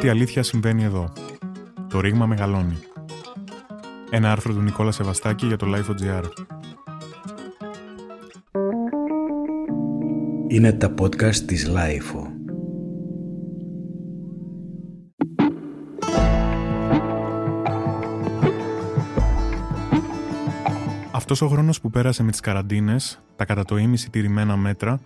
Κάτι αλήθεια συμβαίνει εδώ. Το ρήγμα μεγαλώνει. Ένα άρθρο του Νικόλα Σεβαστάκη για το Life.gr. Είναι τα podcast της Life. Αυτός ο χρόνος που πέρασε με τις καραντίνες, τα κατά το ίμιση τηρημένα μέτρα,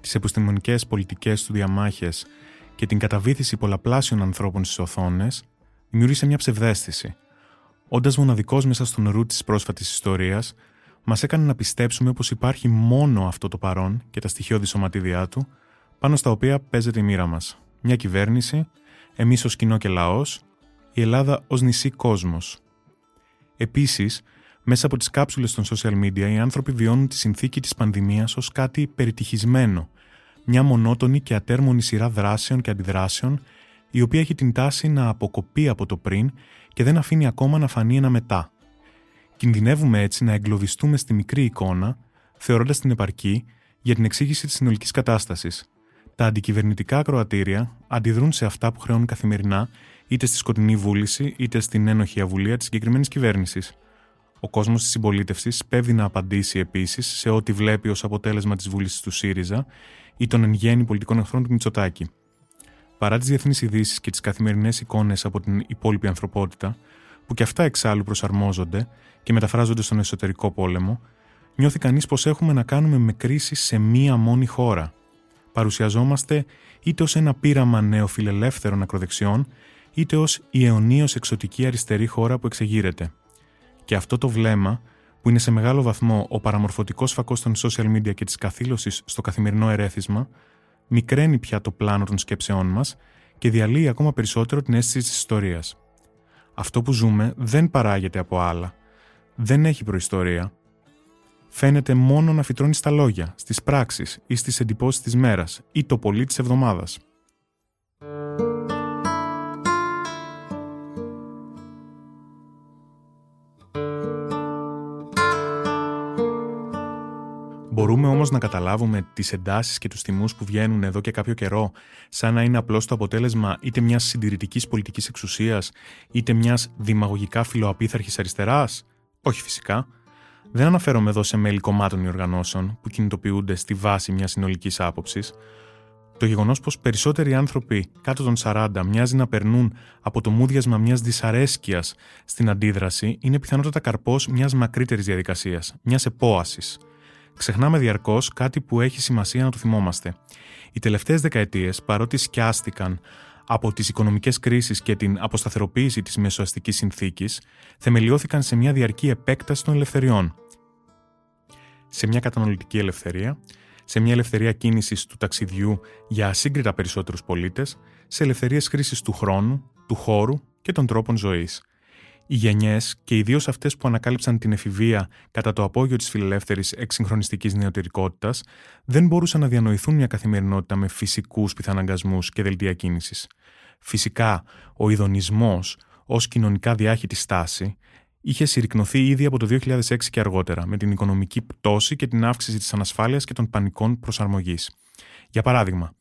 τις επιστημονικές πολιτικές του διαμάχες και την καταβήθηση πολλαπλάσιων ανθρώπων στις οθόνες, δημιούργησε μια ψευδέστηση. Όντας μοναδικός μέσα στον νερού της πρόσφατης ιστορίας, μας έκανε να πιστέψουμε πως υπάρχει μόνο αυτό το παρόν και τα στοιχειώδη σωματίδια του, πάνω στα οποία παίζεται η μοίρα μας. Μια κυβέρνηση, εμείς ως κοινό και λαός, η Ελλάδα ως νησί κόσμος. Επίσης, μέσα από τις κάψουλες των social media, οι άνθρωποι βιώνουν τη συνθήκη της πανδημίας ως κάτι περιτυχισμένο, μια μονότονη και ατέρμονη σειρά δράσεων και αντιδράσεων, η οποία έχει την τάση να αποκοπεί από το πριν και δεν αφήνει ακόμα να φανεί ένα μετά. Κινδυνεύουμε έτσι να εγκλωβιστούμε στη μικρή εικόνα, θεωρώντας την επαρκή για την εξήγηση της συνολικής κατάστασης. Τα αντικυβερνητικά ακροατήρια αντιδρούν σε αυτά που χρεώνουν καθημερινά, είτε στη σκοτεινή βούληση, είτε στην ένοχη αβουλία της συγκεκριμένης κυβέρνησης. Ο κόσμος της συμπολίτευσης πέβει να απαντήσει επίσης σε ό,τι βλέπει ως αποτέλεσμα της βούλησης του ΣΥΡΙΖΑ ή των εν γέννη πολιτικών εχθρών του Μητσοτάκη. Παρά τις διεθνείς ειδήσεις και τις καθημερινές εικόνες από την υπόλοιπη ανθρωπότητα, που και αυτά εξάλλου προσαρμόζονται και μεταφράζονται στον εσωτερικό πόλεμο, νιώθει κανείς πως έχουμε να κάνουμε με κρίση σε μία μόνη χώρα. Παρουσιαζόμαστε είτε ως ένα πείραμα νεοφιλελεύθερων ακροδεξιών, είτε ως η αιωνίως εξωτική αριστερή χώρα που εξεγείρεται. Και αυτό το βλέμμα, που είναι σε μεγάλο βαθμό ο παραμορφωτικός φακός των social media και της καθήλωσης στο καθημερινό ερέθισμα, μικραίνει πια το πλάνο των σκέψεών μας και διαλύει ακόμα περισσότερο την αίσθηση της ιστορίας. Αυτό που ζούμε δεν παράγεται από άλλα. Δεν έχει προϊστορία. Φαίνεται μόνο να φυτρώνεις στα λόγια, στις πράξεις ή στις εντυπώσεις της μέρας ή το πολύ της εβδομάδας. Μπορούμε όμως να καταλάβουμε τις εντάσεις και τους τιμούς που βγαίνουν εδώ και κάποιο καιρό σαν να είναι απλώς το αποτέλεσμα είτε μιας συντηρητικής πολιτικής εξουσίας είτε μιας δημαγωγικά φιλοαπίθαρχης αριστεράς; Όχι φυσικά. Δεν αναφέρομαι εδώ σε μέλη κομμάτων ή οργανώσεων που κινητοποιούνται στη βάση μιας συνολικής άποψης. Το γεγονός πως περισσότεροι άνθρωποι κάτω των 40 μοιάζει να περνούν από το μούδιασμα μιας δυσαρέσκειας στην αντίδραση είναι πιθανότατα καρπός μιας μακρύτερης διαδικασίας, μιας επόασης ξεχνάμε διαρκώς κάτι που έχει σημασία να το θυμόμαστε. Οι τελευταίες δεκαετίες, παρότι σκιάστηκαν από τις οικονομικές κρίσεις και την αποσταθεροποίηση της μεσοαστικής συνθήκης, θεμελιώθηκαν σε μια διαρκή επέκταση των ελευθεριών. Σε μια καταναλωτική ελευθερία, σε μια ελευθερία κίνησης του ταξιδιού για ασύγκριτα περισσότερους πολίτες, σε ελευθερίες χρήσης του χρόνου, του χώρου και των τρόπων ζωής οι γενιές και ιδίως αυτές που ανακάλυψαν την εφηβεία κατά το απόγειο της φιλελεύθερης εξυγχρονιστικής νεωτερικότητας, δεν μπορούσαν να διανοηθούν μια καθημερινότητα με φυσικούς πιθαναγκασμούς και δελτία κίνησης. Φυσικά, ο ειδονισμός ως κοινωνικά διάχυτη στάση είχε συρρυκνωθεί ήδη από το 2006 και αργότερα, με την οικονομική πτώση και την αύξηση της ανασφάλειας και των πανικών προσαρμογής. Για παράδειγμα,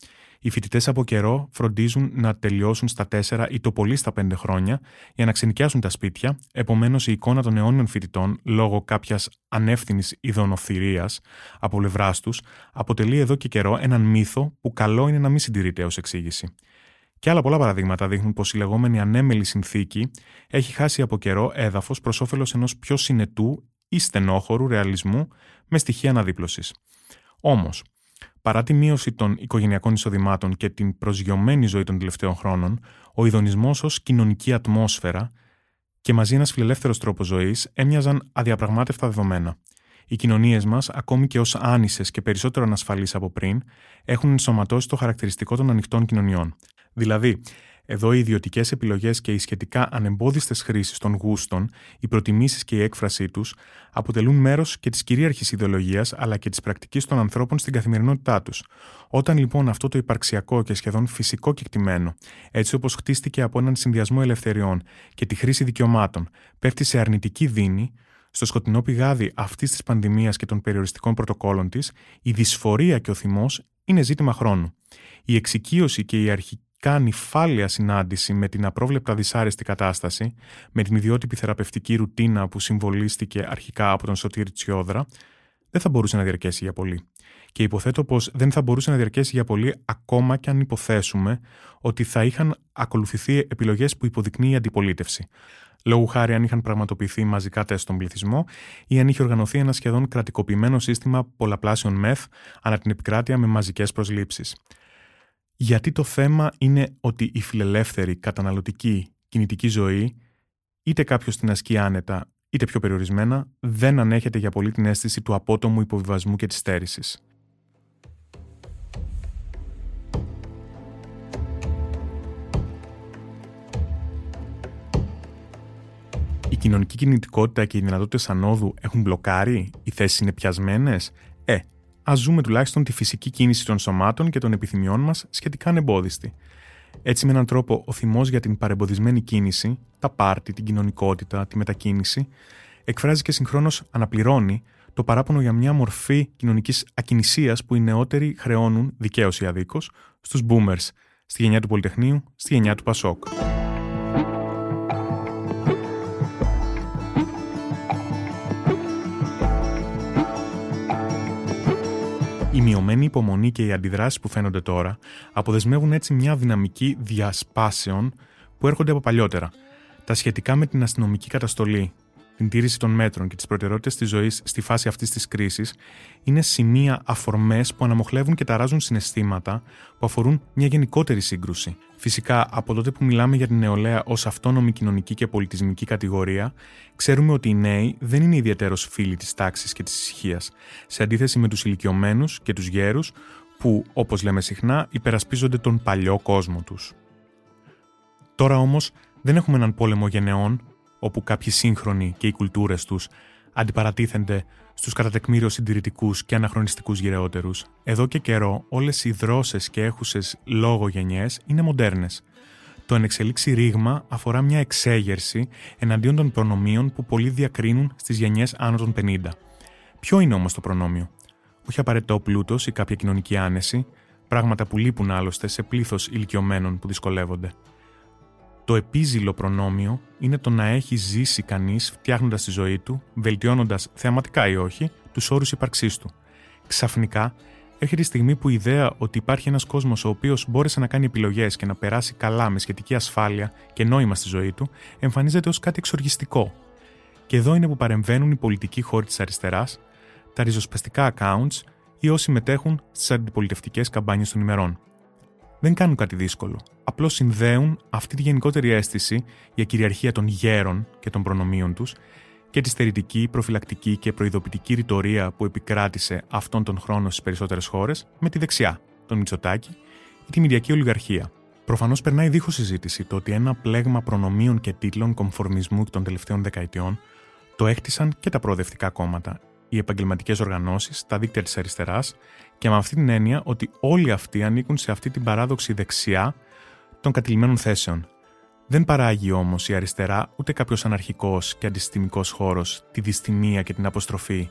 οι φοιτητές από καιρό φροντίζουν να τελειώσουν στα 4 ή το πολύ στα 5 χρόνια για να ξενικιάσουν τα σπίτια, επομένως η εικόνα των αιώνιων φοιτητών, λόγω κάποιας ανεύθυνης ειδονοθυρίας από πλευράς τους, αποτελεί εδώ και καιρό έναν μύθο που καλό είναι να μην συντηρείται ως εξήγηση. Και άλλα πολλά παραδείγματα δείχνουν πως η λεγόμενη ανέμελη συνθήκη έχει χάσει από καιρό έδαφος προς όφελος ενός πιο συνετού ή στενόχωρου ρεαλισμού με στοιχεία αναδίπλωσης. Όμως, Παρά τη μείωση των οικογενειακών εισοδημάτων και την προσγειωμένη ζωή των τελευταίων χρόνων, ο ειδονισμός ως κοινωνική ατμόσφαιρα και μαζί ένας φιλελεύθερος τρόπος ζωής έμοιαζαν αδιαπραγμάτευτα δεδομένα. Οι κοινωνίες μας, ακόμη και ως άνισες και περισσότερο ανασφαλείς από πριν, έχουν ενσωματώσει το χαρακτηριστικό των ανοιχτών κοινωνιών. Δηλαδή, εδώ οι ιδιωτικές επιλογές και οι σχετικά ανεμπόδιστες χρήσεις των γούστων, οι προτιμήσεις και η έκφρασή τους αποτελούν μέρος και της κυρίαρχης ιδεολογίας αλλά και της πρακτικής των ανθρώπων στην καθημερινότητά τους. Όταν λοιπόν αυτό το υπαρξιακό και σχεδόν φυσικό κεκτημένο, έτσι όπως χτίστηκε από έναν συνδυασμό ελευθεριών και τη χρήση δικαιωμάτων, πέφτει σε αρνητική δίνη, στο σκοτεινό πηγάδι αυτής της πανδημίας και των περιοριστικών πρωτοκόλων της, η δυσφορία και ο θυμός είναι ζήτημα χρόνου. Η εξοικείωση και η αρχική πραγματικά νυφάλια συνάντηση με την απρόβλεπτα δυσάρεστη κατάσταση, με την ιδιότυπη θεραπευτική ρουτίνα που συμβολίστηκε αρχικά από τον Σωτήρη Τσιόδρα, δεν θα μπορούσε να διαρκέσει για πολύ. Και υποθέτω πως δεν θα μπορούσε να διαρκέσει για πολύ ακόμα και αν υποθέσουμε ότι θα είχαν ακολουθηθεί επιλογές που υποδεικνύει η αντιπολίτευση. Λόγου χάρη αν είχαν πραγματοποιηθεί μαζικά τεστ στον πληθυσμό ή αν είχε οργανωθεί ένα σχεδόν κρατικοποιημένο σύστημα πολλαπλάσεων μεθ ανά την επικράτεια με μαζικές προσλήψεις. Γιατί το θέμα είναι ότι η φιλελεύθερη, καταναλωτική, κινητική ζωή, είτε κάποιος την ασκεί άνετα, είτε πιο περιορισμένα, δεν ανέχεται για πολύ την αίσθηση του απότομου υποβιβασμού και της στέρησης. Η κοινωνική κινητικότητα και οι δυνατότητες ανόδου έχουν μπλοκάρει, οι θέσεις είναι πιασμένες; Ε, ας ζούμε τουλάχιστον τη φυσική κίνηση των σωμάτων και των επιθυμιών μας σχετικά ανεμπόδιστη. Έτσι, με έναν τρόπο, ο θυμός για την παρεμποδισμένη κίνηση, τα πάρτι, την κοινωνικότητα, τη μετακίνηση, εκφράζει και συγχρόνως αναπληρώνει το παράπονο για μια μορφή κοινωνικής ακινησίας που οι νεότεροι χρεώνουν, δικαίως ή αδίκως, στους boomers, στη γενιά του Πολυτεχνείου, στη γενιά του Πασόκ. Η μειωμένη υπομονή και οι αντιδράσεις που φαίνονται τώρα αποδεσμεύουν έτσι μια δυναμική διασπάσεων που έρχονται από παλιότερα. Τα σχετικά με την αστυνομική καταστολή, την τήρηση των μέτρων και τις προτεραιότητες της ζωής στη φάση αυτής της κρίσης είναι σημεία αφορμές που αναμοχλεύουν και ταράζουν συναισθήματα που αφορούν μια γενικότερη σύγκρουση. Φυσικά, από τότε που μιλάμε για την νεολαία ως αυτόνομη κοινωνική και πολιτισμική κατηγορία, ξέρουμε ότι οι νέοι δεν είναι ιδιαίτερος φίλοι της τάξης και της ησυχίας, σε αντίθεση με τους ηλικιωμένους και τους γέρους που, όπως λέμε συχνά, υπερασπίζονται τον παλιό κόσμο τους. Τώρα όμως δεν έχουμε έναν πόλεμο γενεών όπου κάποιοι σύγχρονοι και οι κουλτούρες τους αντιπαρατίθενται στους κατά τεκμήριο συντηρητικούς και αναχρονιστικούς γυρεότερους. Εδώ και καιρό, όλες οι δρόσες και έχουσες λόγο γενιέ είναι μοντέρνες. Το ενεξελίξει ρήγμα αφορά μια εξέγερση εναντίον των προνομίων που πολλοί διακρίνουν στις γενιές άνω των 50. Ποιο είναι όμως το προνόμιο, όχι απαραίτητο ο πλούτος ή κάποια κοινωνική άνεση, πράγματα που λείπουν άλλωστε σε πλήθος ηλικιωμένων που δυσκολεύονται. Το επίζηλο προνόμιο είναι το να έχει ζήσει κανείς φτιάχνοντας τη ζωή του, βελτιώνοντας θεαματικά ή όχι τους όρους ύπαρξής του. Ξαφνικά έρχεται η στιγμή που η ιδέα ότι υπάρχει ένας κόσμος ο οποίος μπόρεσε να κάνει επιλογές και να περάσει καλά με σχετική ασφάλεια και νόημα στη ζωή του, εμφανίζεται ως κάτι εξοργιστικό. Και εδώ είναι που παρεμβαίνουν οι πολιτικοί χώροι της αριστεράς, τα ριζοσπαστικά accounts ή όσοι μετέχουν στις αντιπολιτευτικές καμπάνιες των ημερών δεν κάνουν κάτι δύσκολο. Απλώς συνδέουν αυτή τη γενικότερη αίσθηση για κυριαρχία των γέρων και των προνομίων τους και τη στερητική, προφυλακτική και προειδοποιητική ρητορία που επικράτησε αυτόν τον χρόνο στις περισσότερες χώρες με τη δεξιά, τον Μητσοτάκη ή τη Μηδιακή Ολιγαρχία. Προφανώς περνάει δίχως συζήτηση το ότι ένα πλέγμα προνομίων και τίτλων κομφορμισμού των τελευταίων δεκαετιών το έχτισαν και τα προοδευτικά κόμματα οι επαγγελματικές οργανώσεις, τα δίκτυα της αριστεράς και με αυτή την έννοια ότι όλοι αυτοί ανήκουν σε αυτή την παράδοξη δεξιά των κατηλημένων θέσεων. Δεν παράγει όμως η αριστερά ούτε κάποιος αναρχικός και αντισυστημικό χώρος τη δυστημία και την αποστροφή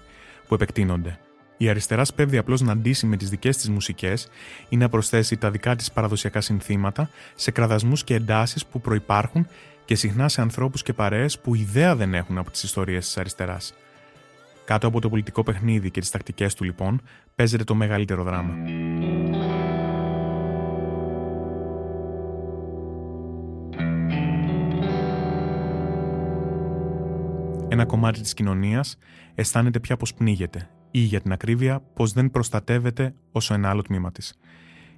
που επεκτείνονται. Η αριστερά σπέβδει απλώς να αντίσει με τις δικές της μουσικές ή να προσθέσει τα δικά της παραδοσιακά συνθήματα σε κραδασμούς και εντάσεις που προπάρχουν και συχνά σε ανθρώπους και παρέες που ιδέα δεν έχουν από τις ιστορίες της αριστεράς. Κάτω από το πολιτικό παιχνίδι και τις τακτικές του λοιπόν, παίζεται το μεγαλύτερο δράμα. Ένα κομμάτι της κοινωνίας αισθάνεται πια πως πνίγεται ή για την ακρίβεια πως δεν προστατεύεται όσο ένα άλλο τμήμα της.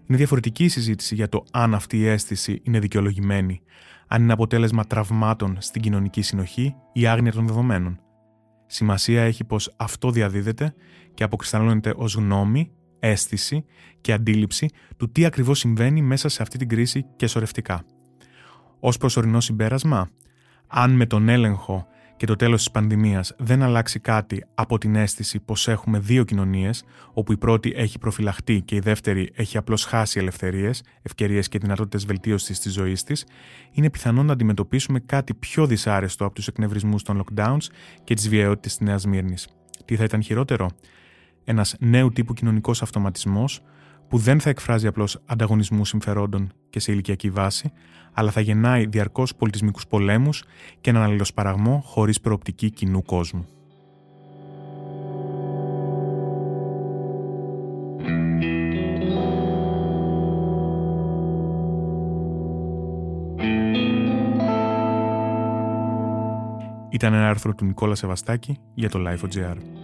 Είναι διαφορετική η συζήτηση για το αν αυτή η αίσθηση είναι δικαιολογημένη, αν είναι αποτέλεσμα τραυμάτων στην κοινωνική συνοχή ή άγνοια των δεδομένων. Σημασία έχει πως αυτό διαδίδεται και αποκρισταλώνεται ως γνώμη, αίσθηση και αντίληψη του τι ακριβώς συμβαίνει μέσα σε αυτή την κρίση και σωρευτικά. Ως προσωρινό συμπέρασμα, αν με τον έλεγχο και το τέλος της πανδημίας δεν αλλάξει κάτι από την αίσθηση πως έχουμε δύο κοινωνίες, όπου η πρώτη έχει προφυλαχτεί και η δεύτερη έχει απλώς χάσει ελευθερίες, ευκαιρίες και δυνατότητες βελτίωσης της ζωής της, είναι πιθανό να αντιμετωπίσουμε κάτι πιο δυσάρεστο από τους εκνευρισμούς των lockdowns και τις βιαιότητες της Νέας Μύρνης. Τι θα ήταν χειρότερο; Ένας νέου τύπου κοινωνικός αυτοματισμός που δεν θα εκφράζει απλώς ανταγωνισμού συμφερόντων και σε ηλικιακή βάση, αλλά θα γεννάει διαρκώς πολιτισμικούς πολέμους και έναν αλληλοσπαραγμό χωρίς προοπτική κοινού κόσμου. Ήταν ένα άρθρο του Νικόλα Σεβαστάκη για το Life.gr.